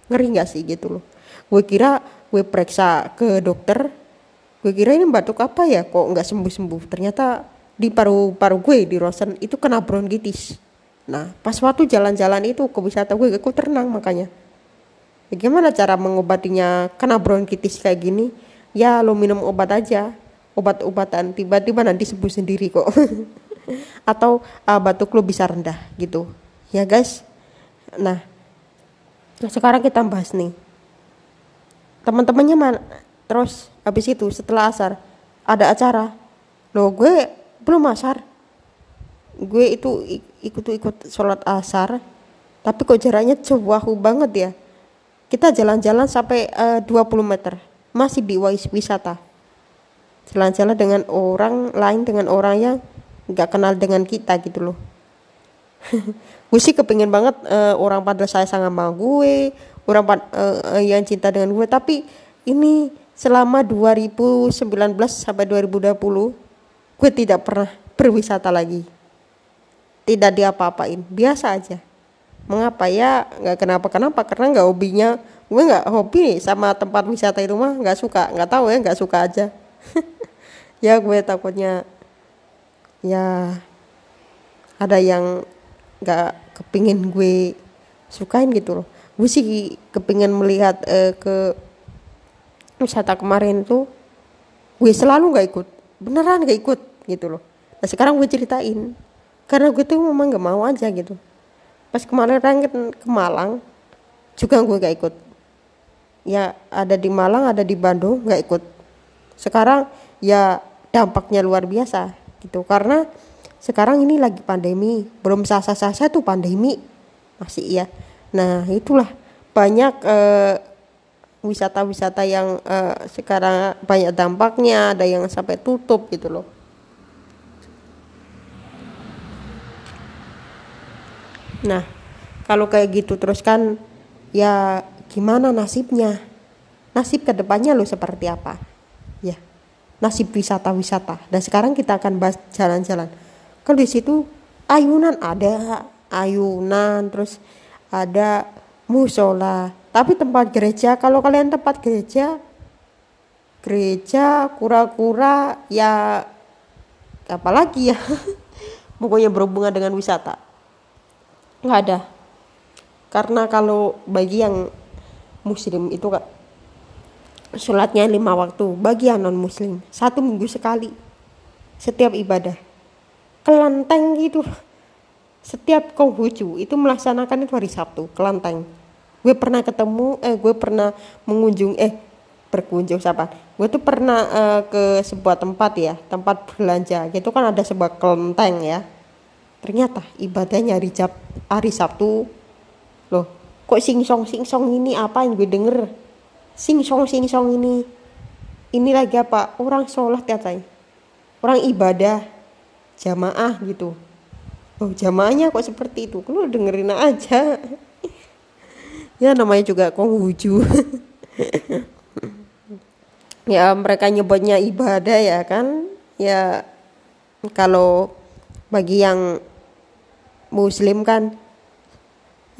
ngeri nggak sih gitu loh. Gue kira gue periksa ke dokter gue kira ini batuk apa ya kok nggak sembuh sembuh ternyata di paru-paru gue di Rosen itu kena bronkitis. Nah pas waktu jalan-jalan itu ke wisata gue gue tenang makanya. Bagaimana cara mengobatinya kena bronkitis kayak gini? Ya lo minum obat aja. Obat-obatan tiba-tiba nanti sembuh sendiri kok. Atau uh, batuk lo bisa rendah gitu. Ya guys? Nah nah sekarang kita bahas nih. Teman-temannya mana? Terus habis itu setelah asar ada acara. Lo gue belum asar. Gue itu ikut ikut sholat asar tapi kok jaraknya jauh banget ya. Kita jalan-jalan sampai eh, uh, 20 meter. Masih di wisata. Jalan-jalan dengan orang lain dengan orang yang nggak kenal dengan kita gitu loh. Gue sih kepingin banget uh, orang pada saya sangat sama gue orang uh, yang cinta dengan gue. Tapi ini selama 2019 sampai 2020 gue tidak pernah berwisata lagi. Tidak diapa-apain. Biasa aja. Mengapa? Ya nggak kenapa kenapa karena nggak hobinya. Gue nggak hobi sama tempat wisata itu mah nggak suka. Nggak tahu ya nggak suka aja. Ya gue takutnya ya ada yang nggak kepingin gue sukain gitu loh. Gue sih kepingin melihat uh, ke wisata kemarin tuh gue selalu nggak ikut. Beneran nggak ikut gitu loh. Nah sekarang gue ceritain. Karena gue tuh memang nggak mau aja gitu. Pas kemarin rangkit ke Malang juga gue gak ikut. Ya ada di Malang ada di Bandung nggak ikut. Sekarang ya dampaknya luar biasa gitu. Karena sekarang ini lagi pandemi. Belum sah-sah tuh pandemi. Masih iya. Nah itulah. Banyak eh, wisata-wisata yang uh, sekarang banyak dampaknya ada yang sampai tutup gitu loh nah kalau kayak gitu terus kan ya gimana nasibnya? Nasib ke depannya lo seperti apa? Ya nasib wisata-wisata. Dan sekarang kita akan bahas jalan-jalan. Kalau di situ ayunan ada ayunan terus ada musola. Tapi tempat gereja kalau kalian tempat gereja gereja kura-kura ya apalagi ya? Pokoknya berhubungan dengan wisata nggak ada. Karena kalau bagi yang muslim itu kak sholatnya lima waktu bagi yang non muslim satu minggu sekali setiap ibadah. Kelanteng gitu setiap konghucu itu melaksanakan itu hari Sabtu kelanteng gue pernah ketemu eh gue pernah mengunjung eh berkunjung siapa? Gue tuh pernah uh, ke sebuah tempat ya tempat belanja. Gitu kan ada sebuah kelenteng ya ternyata ibadahnya hari, Jab, hari Sabtu. Loh kok sing song sing song ini apa yang gue denger? Sing song sing song ini. Ini lagi apa? Orang sholat katanya orang ibadah jamaah gitu. Oh jamaahnya kok seperti itu? Lu dengerin aja. Ya namanya juga konghuju. Ya mereka nyebutnya ibadah ya kan? Ya kalau bagi yang muslim kan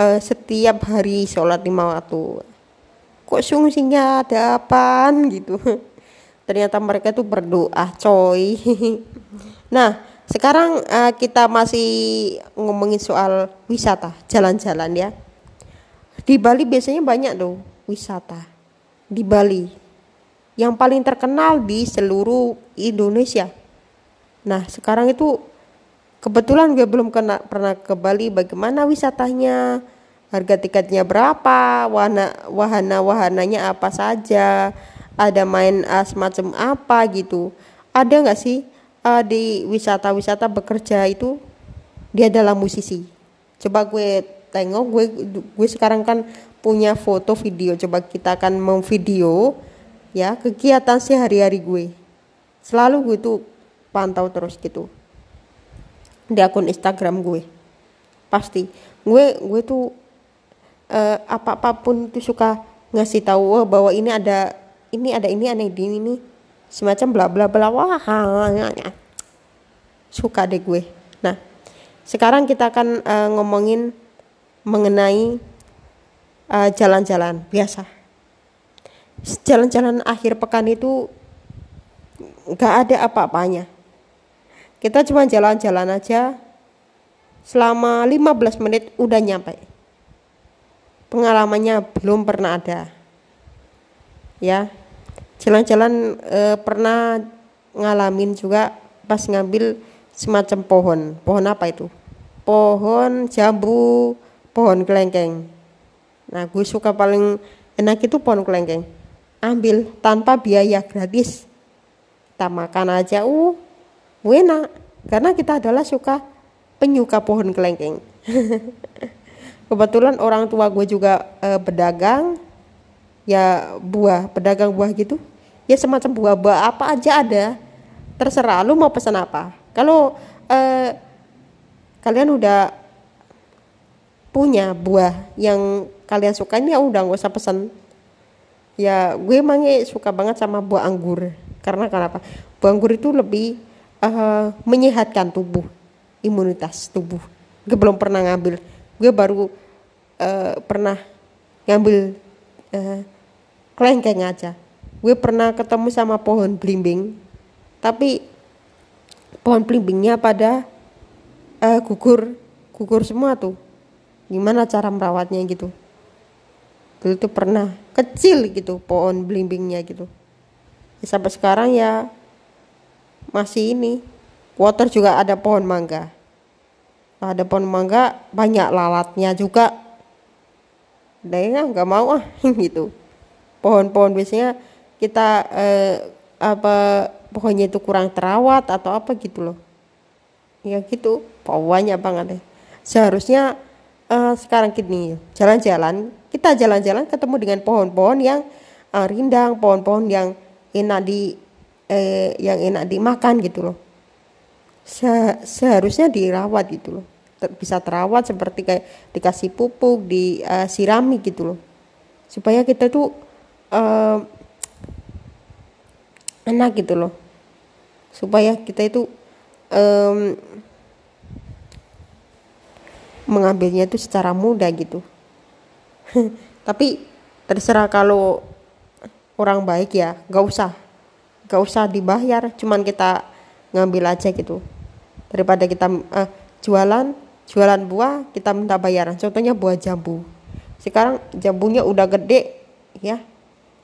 uh, setiap hari sholat lima waktu. Kok sungsinya ada apaan gitu? Ternyata mereka tuh berdoa coy. Nah sekarang uh, kita masih ngomongin soal wisata jalan-jalan ya. Di Bali biasanya banyak tuh wisata di Bali. Yang paling terkenal di seluruh Indonesia. Nah sekarang itu kebetulan gue belum kena pernah ke Bali bagaimana wisatanya? Harga tiketnya berapa? Wahana wahana wahananya apa saja? Ada main uh, semacam apa gitu? Ada nggak sih uh, di wisata-wisata bekerja itu? Dia adalah musisi. Coba gue tengok gue gue sekarang kan punya foto video. Coba kita akan memvideo ya kegiatan sehari-hari gue. Selalu gue tuh pantau terus gitu di akun Instagram gue. Pasti. Gue gue tuh uh, apa apa pun tuh suka ngasih tahu oh, bahwa ini ada ini ada ini ada ini ini. Semacam bla bla bla. Wah suka deh gue. Nah sekarang kita akan uh, ngomongin mengenai eh, jalan-jalan uh, biasa. Jalan-jalan akhir pekan itu nggak ada apa-apanya kita cuma jalan-jalan aja. Selama 15 menit udah nyampe. Pengalamannya belum pernah ada. Ya jalan-jalan e, pernah ngalamin juga pas ngambil semacam pohon. Pohon apa itu? Pohon jambu pohon kelengkeng. Nah gue suka paling enak itu pohon kelengkeng. Ambil tanpa biaya gratis. Kita makan aja uh enak karena kita adalah suka penyuka pohon kelengkeng. Kebetulan orang tua gue juga e, pedagang ya buah pedagang buah gitu. Ya semacam buah-buah apa aja ada terserah lu mau pesan apa. Kalau e, kalian udah punya buah yang kalian suka ini ya udah nggak usah pesan ya gue emangnya suka banget sama buah anggur. Karena kenapa? Buah anggur itu lebih uh, menyehatkan tubuh imunitas tubuh. Gue belum pernah ngambil. Gue baru uh, pernah ngambil uh, kelengkeng aja. Gue pernah ketemu sama pohon belimbing tapi pohon belimbingnya pada uh, gugur gugur semua tuh. Gimana cara merawatnya gitu? Dulu tuh pernah kecil gitu pohon belimbingnya gitu. Ya, sampai sekarang ya masih ini. Water juga ada pohon mangga. Ada pohon mangga banyak lalatnya juga. Ya nggak mau ah gitu. Pohon-pohon biasanya kita eh, apa pohonnya itu kurang terawat atau apa gitu loh. Ya gitu. Banyak banget deh. Seharusnya eh, sekarang gini jalan-jalan kita jalan-jalan ketemu dengan pohon-pohon yang eh, rindang pohon-pohon yang enak di eh, yang enak dimakan gitu loh. Se seharusnya dirawat gitu loh. Ter bisa terawat seperti kayak dikasih pupuk disirami uh, gitu loh. Supaya kita tuh uh, enak gitu loh. Supaya kita itu um, mengambilnya itu secara mudah gitu. Tapi terserah kalau orang baik ya gak usah gak usah dibayar cuman kita ngambil aja gitu. Daripada kita uh, jualan jualan buah kita minta bayaran. Contohnya buah jambu. Sekarang jambunya udah gede ya.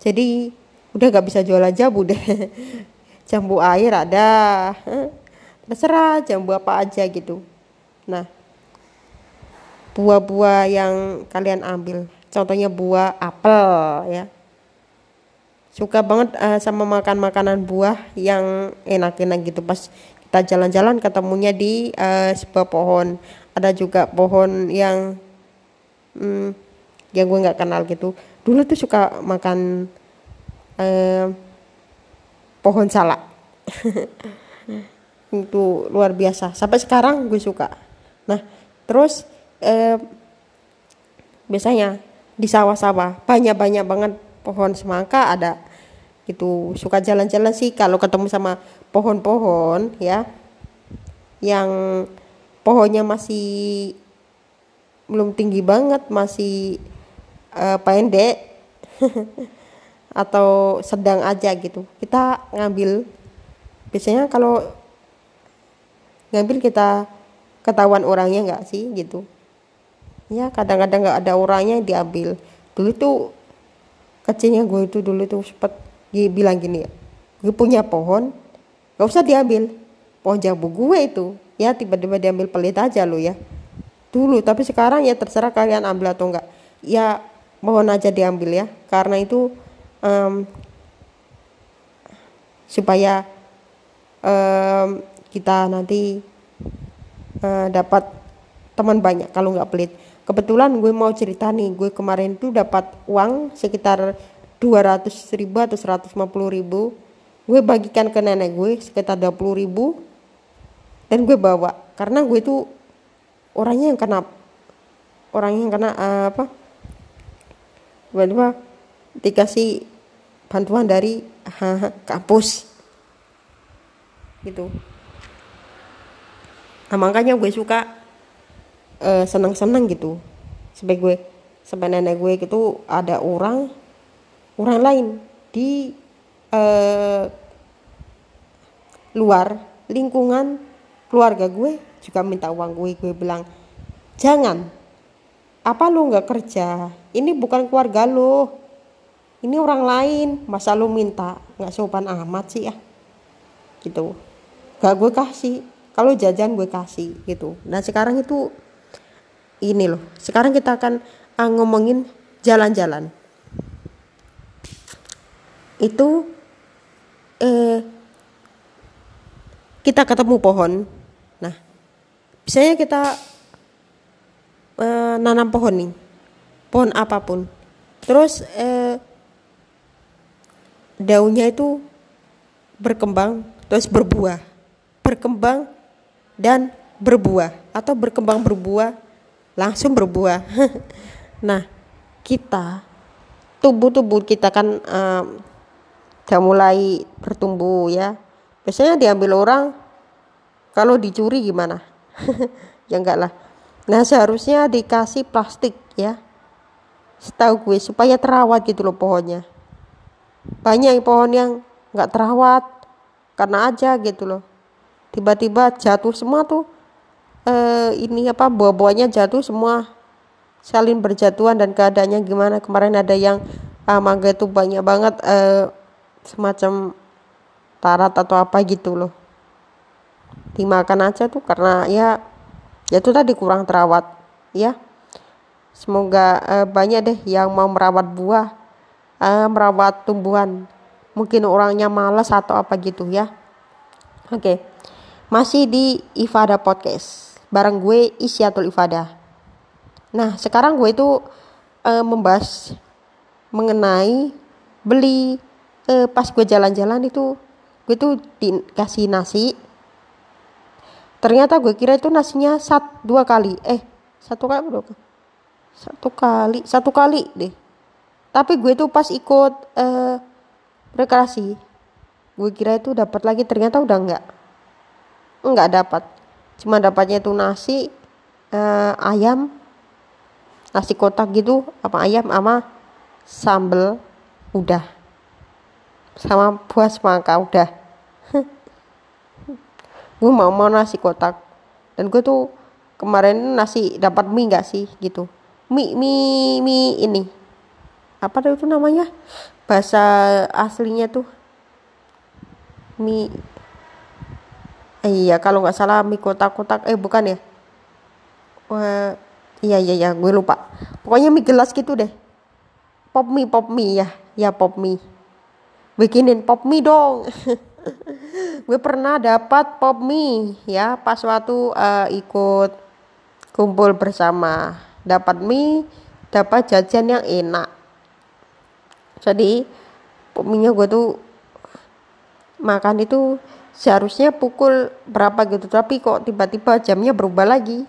Jadi udah gak bisa jualan jambu deh. Jambu air ada. Terserah jambu apa aja gitu. Nah buah-buah yang kalian ambil. Contohnya buah apel ya suka banget uh, sama makan makanan buah yang enak-enak gitu. Pas kita jalan-jalan ketemunya di uh, sebuah pohon. Ada juga pohon yang hmm, yang gue nggak kenal gitu. Dulu tuh suka makan uh, pohon salak. Itu luar biasa. Sampai sekarang gue suka. Nah terus eh, biasanya di sawah-sawah. Banyak-banyak banget pohon semangka ada itu suka jalan-jalan sih kalau ketemu sama pohon-pohon ya. Yang pohonnya masih belum tinggi banget masih uh, pendek atau sedang aja gitu. Kita ngambil biasanya kalau ngambil kita ketahuan orangnya nggak sih gitu. Ya kadang-kadang nggak ada orangnya diambil. Dulu tuh kecilnya gue itu dulu tuh sempat bilang gini gue punya pohon gak usah diambil. Pohon jambu gue itu. Ya tiba-tiba diambil pelit aja lo ya. Dulu tapi sekarang ya terserah kalian ambil atau enggak ya mohon aja diambil ya. Karena itu um, supaya um, kita nanti uh, dapat teman banyak kalau nggak pelit kebetulan gue mau cerita nih gue kemarin tuh dapat uang sekitar 200 ribu atau 150 ribu. Gue bagikan ke nenek gue sekitar 20 ribu. Dan gue bawa karena gue tuh orangnya yang kena orangnya yang kena uh, apa? Tiba-tiba dikasih bantuan dari uh, kampus. Gitu. Nah makanya gue suka uh, senang-senang gitu. Sampai gue sampai nenek gue gitu ada orang orang lain di uh, luar lingkungan keluarga gue juga minta uang gue. Gue bilang jangan. Apa lu nggak kerja? Ini bukan keluarga lo ini orang lain. Masa lu minta? Nggak sopan amat sih ya gitu. Gak gue kasih. Kalau jajan gue kasih gitu. Nah sekarang itu ini loh. Sekarang kita akan uh, ngomongin jalan-jalan. Itu eh, kita ketemu pohon. Nah misalnya kita eh, nanam pohon nih. Pohon apa pun. Terus eh, daunnya itu berkembang terus berbuah. Berkembang dan berbuah atau berkembang berbuah langsung berbuah. nah, kita tubuh-tubuh kita kan um, mulai bertumbuh ya. Biasanya diambil orang kalau dicuri gimana? ya enggak lah. Nah, seharusnya dikasih plastik ya. Setahu gue supaya terawat gitu loh pohonnya. Banyak pohon yang nggak terawat karena aja gitu loh. Tiba-tiba jatuh semua tuh uh, ini apa buah-buahnya jatuh semua. Saling berjatuhan dan keadaannya gimana. Kemarin ada yang uh, mangga itu banyak banget uh, semacam tarat atau apa gitu loh. Dimakan aja tuh karena ya ya itu tadi kurang terawat ya. Semoga uh, banyak deh yang mau merawat buah uh, merawat tumbuhan. Mungkin orangnya malas atau apa gitu ya. Oke okay. masih di Ifada Podcast bareng gue Isyatul Ifadah. Nah, sekarang gue itu uh, membahas mengenai beli uh, pas gue jalan-jalan itu gue tuh dikasih nasi. Ternyata gue kira itu nasinya sat dua kali. Eh, satu kali berapa? Satu kali, satu kali deh. Tapi gue tuh pas ikut uh, rekreasi, gue kira itu dapat lagi ternyata udah enggak. Enggak dapat cuma dapatnya itu nasi uh, ayam nasi kotak gitu apa ayam sama sambel udah. Sama buah semangka udah. Gue mau mau nasi kotak. Dan gue tuh kemarin nasi dapat mie gak sih gitu. Mie mie mie ini. Apa itu namanya? Bahasa aslinya tuh. Mie iya kalau nggak salah mie kotak-kotak eh bukan ya? Wah, iya iya iya gue lupa. Pokoknya mie gelas gitu deh. Pop mie pop mie ya. Ya pop mie. Bikinin pop mie dong. Gue pernah dapat pop mie ya pas waktu uh, ikut kumpul bersama. Dapat mie dapat jajan yang enak. Jadi pop mie nya gue tuh makan itu seharusnya pukul berapa gitu. Tapi kok tiba-tiba jamnya berubah lagi.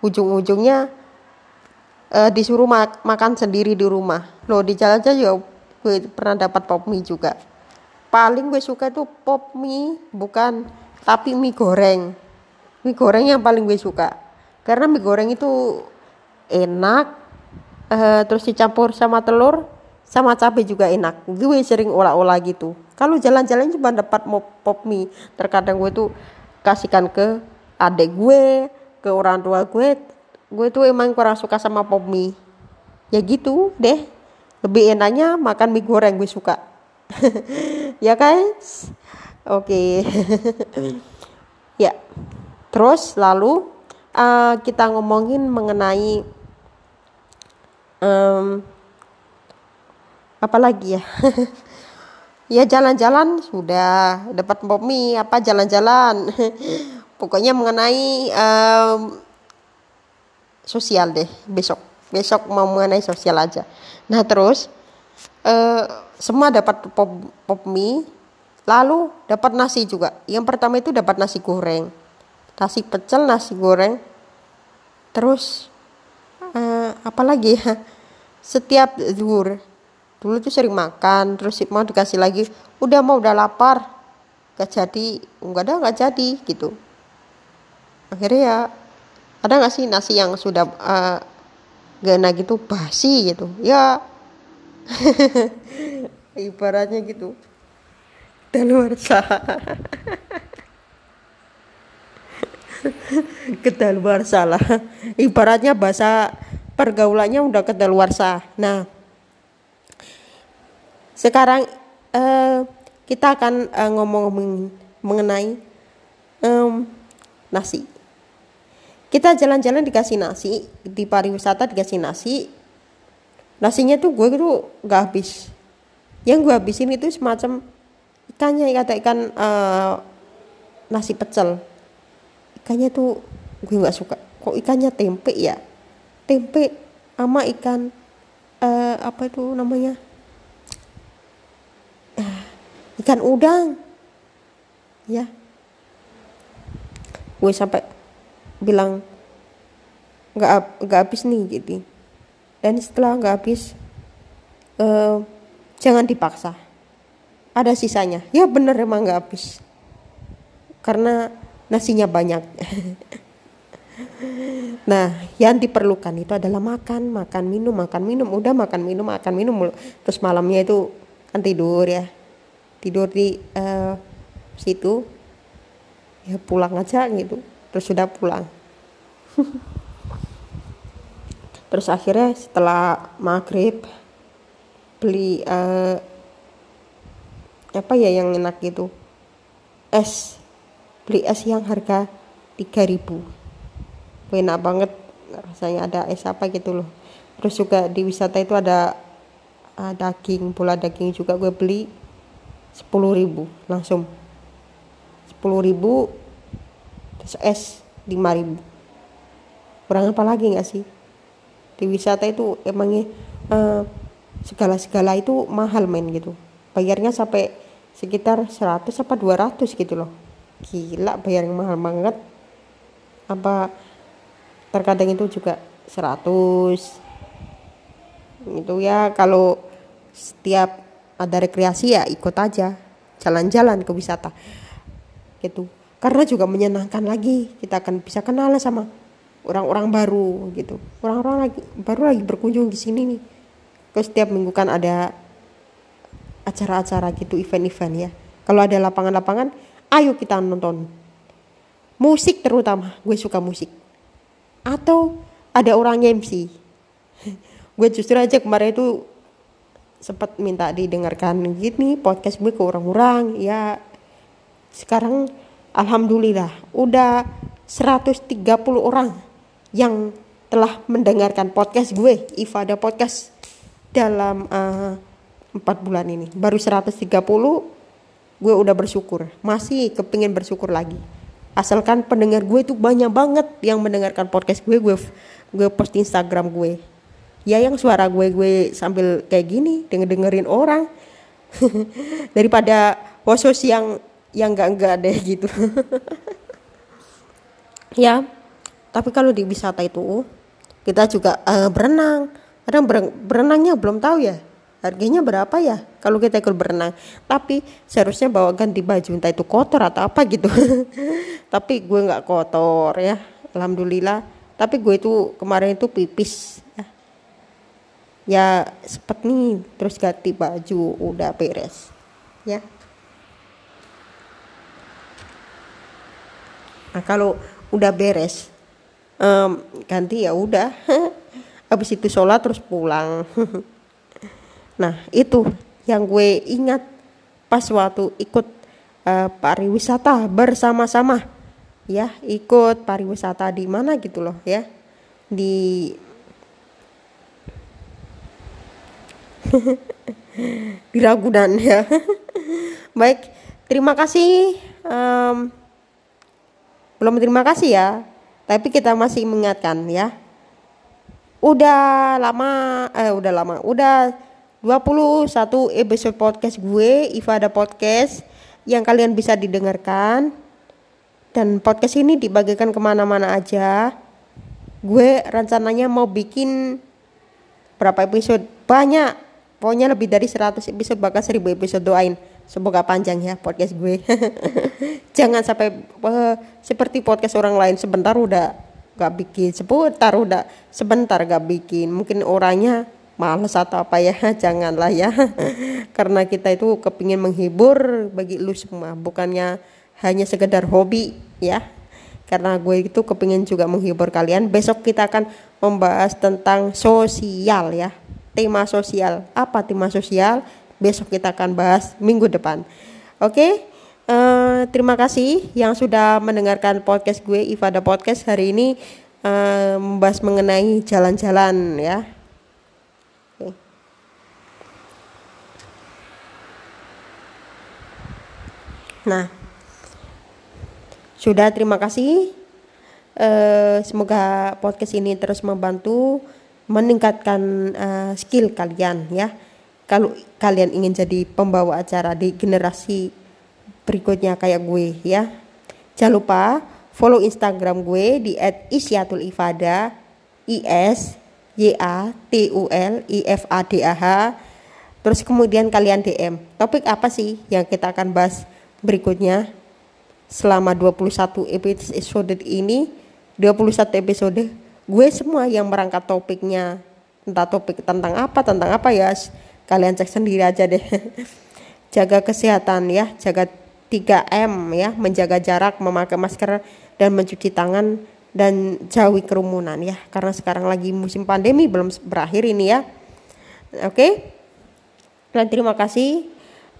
Ujung-ujungnya uh, disuruh mak makan sendiri di rumah. Loh di jalan aja juga gue pernah dapat pop mie juga. Paling gue suka itu pop mie bukan tapi mie goreng. Mie goreng yang paling gue suka. Karena mie goreng itu enak uh, terus dicampur sama telur sama cabai juga enak. Gue sering olah-olah gitu kalau jalan-jalan cuma dapat pop mie terkadang gue tuh kasihkan ke adik gue ke orang tua gue gue tuh emang kurang suka sama pop mie. Ya gitu deh lebih enaknya makan mie goreng gue suka. Ya guys? Oke. Ya terus lalu uh, kita ngomongin mengenai um, apa lagi ya ya jalan-jalan sudah. Dapat pop mie apa jalan-jalan. Pokoknya mengenai um, sosial deh besok. Besok mau mengenai sosial aja. Nah terus uh, semua dapat pop, pop mie lalu dapat nasi juga. Yang pertama itu dapat nasi goreng. Nasi pecel nasi goreng. Terus uh, apa lagi ya? Setiap zuhur dulu tuh sering makan terus mau dikasih lagi udah mau udah lapar. Gak jadi. Enggak ada nggak jadi gitu. Akhirnya ya ada nggak sih nasi yang sudah uh, gak enak gitu? Basi gitu. Ya. Ibaratnya gitu. Kedaluarsa kedaluarsa lah. Ibaratnya bahasa pergaulannya udah kedaluarsa. Nah sekarang uh, kita akan uh, ngomong mengenai um, nasi. Kita jalan-jalan dikasih nasi di pariwisata dikasih nasi. Nasinya tuh gue tuh gak habis. Yang gue habisin itu semacam ikannya kata ikan uh, nasi pecel. Ikannya tuh gue nggak suka. Kok ikannya tempe ya? Tempe sama ikan uh, apa itu namanya? Ikan udang. Ya. Gue sampai bilang nggak nggak habis nih gitu. Dan setelah nggak habis uh, jangan dipaksa. Ada sisanya. Ya bener emang nggak habis. Karena nasinya banyak. Nah yang diperlukan itu adalah makan makan minum makan minum. Udah makan minum makan minum terus malamnya itu kan tidur ya tidur di uh, situ ya pulang aja gitu. Terus sudah pulang. Terus akhirnya setelah maghrib beli uh, apa ya yang enak gitu es. Beli es yang harga 3000 enak banget rasanya ada es apa gitu loh. Terus juga di wisata itu ada uh, daging bola daging juga gue beli sepuluh ribu langsung. Sepuluh ribu terus es lima ribu. Kurang apa lagi nggak sih? Di wisata itu emangnya uh, segala-segala itu mahal main gitu. Bayarnya sampai sekitar 100 apa 200 gitu loh. Gila bayar yang mahal banget. Apa terkadang itu juga 100 itu ya kalau setiap ada rekreasi ya ikut aja. Jalan-jalan ke wisata. Gitu. Karena juga menyenangkan lagi. Kita akan bisa kenal sama orang-orang baru gitu. Orang-orang lagi baru lagi berkunjung di sini nih. Ke setiap minggu kan ada acara-acara gitu event-event ya. Kalau ada lapangan-lapangan ayo kita nonton. Musik terutama. Gue suka musik. Atau ada orang MC gue justru aja kemarin itu sempat minta didengarkan gini podcast gue ke orang-orang ya. Sekarang alhamdulillah udah 130 orang yang telah mendengarkan podcast gue Ifada podcast dalam uh, eh, 4 bulan ini. Baru 130 gue udah bersyukur. Masih kepingin bersyukur lagi. Asalkan pendengar gue itu banyak banget yang mendengarkan podcast gue gue gue post Instagram gue ya yang suara gue gue sambil kayak gini denger dengerin orang. Daripada khusus yang yang enggak enggak deh gitu. Ya tapi kalau di wisata itu kita juga uh, berenang. Kadang berenangnya belum tahu ya harganya berapa ya kalau kita ikut berenang. Tapi seharusnya bawa ganti baju entah itu kotor atau apa gitu. Tapi gue nggak kotor ya alhamdulillah. Tapi gue itu kemarin itu pipis ya sepet nih terus ganti baju udah beres. Ya. Nah kalau udah beres um, ganti ya udah. Habis itu sholat terus pulang. Nah itu yang gue ingat pas waktu ikut uh, pariwisata bersama-sama. Ya ikut pariwisata di mana gitu loh ya. Di di Ragunan ya baik terima kasih um, belum terima kasih ya tapi kita masih mengingatkan ya. Udah lama eh udah lama udah 21 episode podcast gue Ifada Podcast yang kalian bisa didengarkan. Dan podcast ini dibagikan ke mana-mana aja. Gue rencananya mau bikin berapa episode? Banyak pokoknya lebih dari 100 episode bahkan 1000 episode doain Semoga panjang ya podcast gue. Jangan sampai uh, seperti podcast orang lain sebentar udah gak bikin, sebentar udah sebentar gak bikin. Mungkin orangnya males atau apa ya, janganlah ya. Karena kita itu kepingin menghibur bagi lu semua, bukannya hanya sekedar hobi ya. Karena gue itu kepingin juga menghibur kalian. Besok kita akan membahas tentang sosial ya. Tema sosial. Apa tema sosial? besok kita akan bahas minggu depan. Oke, okay? uh, eh, terima kasih yang sudah mendengarkan podcast gue Ifada Podcast hari ini uh, membahas mengenai jalan-jalan ya. Nah, sudah terima kasih. Uh, semoga podcast ini terus membantu meningkatkan uh, skill kalian ya. Kalau kalian ingin jadi pembawa acara di generasi berikutnya kayak gue ya. Jangan lupa follow instagram gue di @isyatul_ifada i s y a t u l i f a d a h. Terus kemudian kalian dm topik apa sih yang kita akan bahas berikutnya? Selama 21 episode ini 21 episode gue semua yang merangkap topiknya entah topik tentang apa tentang apa ya kalian cek sendiri aja deh. Jaga kesehatan ya jaga 3M ya menjaga jarak memakai masker dan mencuci tangan dan jauhi kerumunan ya. Karena sekarang lagi musim pandemi belum berakhir ini ya. Oke? Dan terima kasih.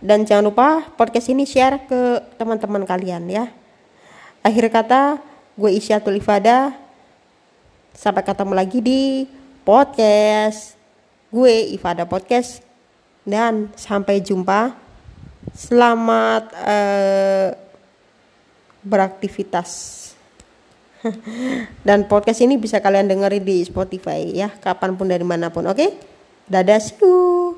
Dan jangan lupa podcast ini share ke teman-teman kalian ya. Akhir kata gue Isyatul Ifada sampai ketemu lagi di podcast gue Ifada Podcast dan sampai jumpa. Selamat uh, beraktivitas. dan podcast ini bisa kalian dengerin di Spotify ya, kapan pun dari mana pun. Oke, okay? dadah, see you.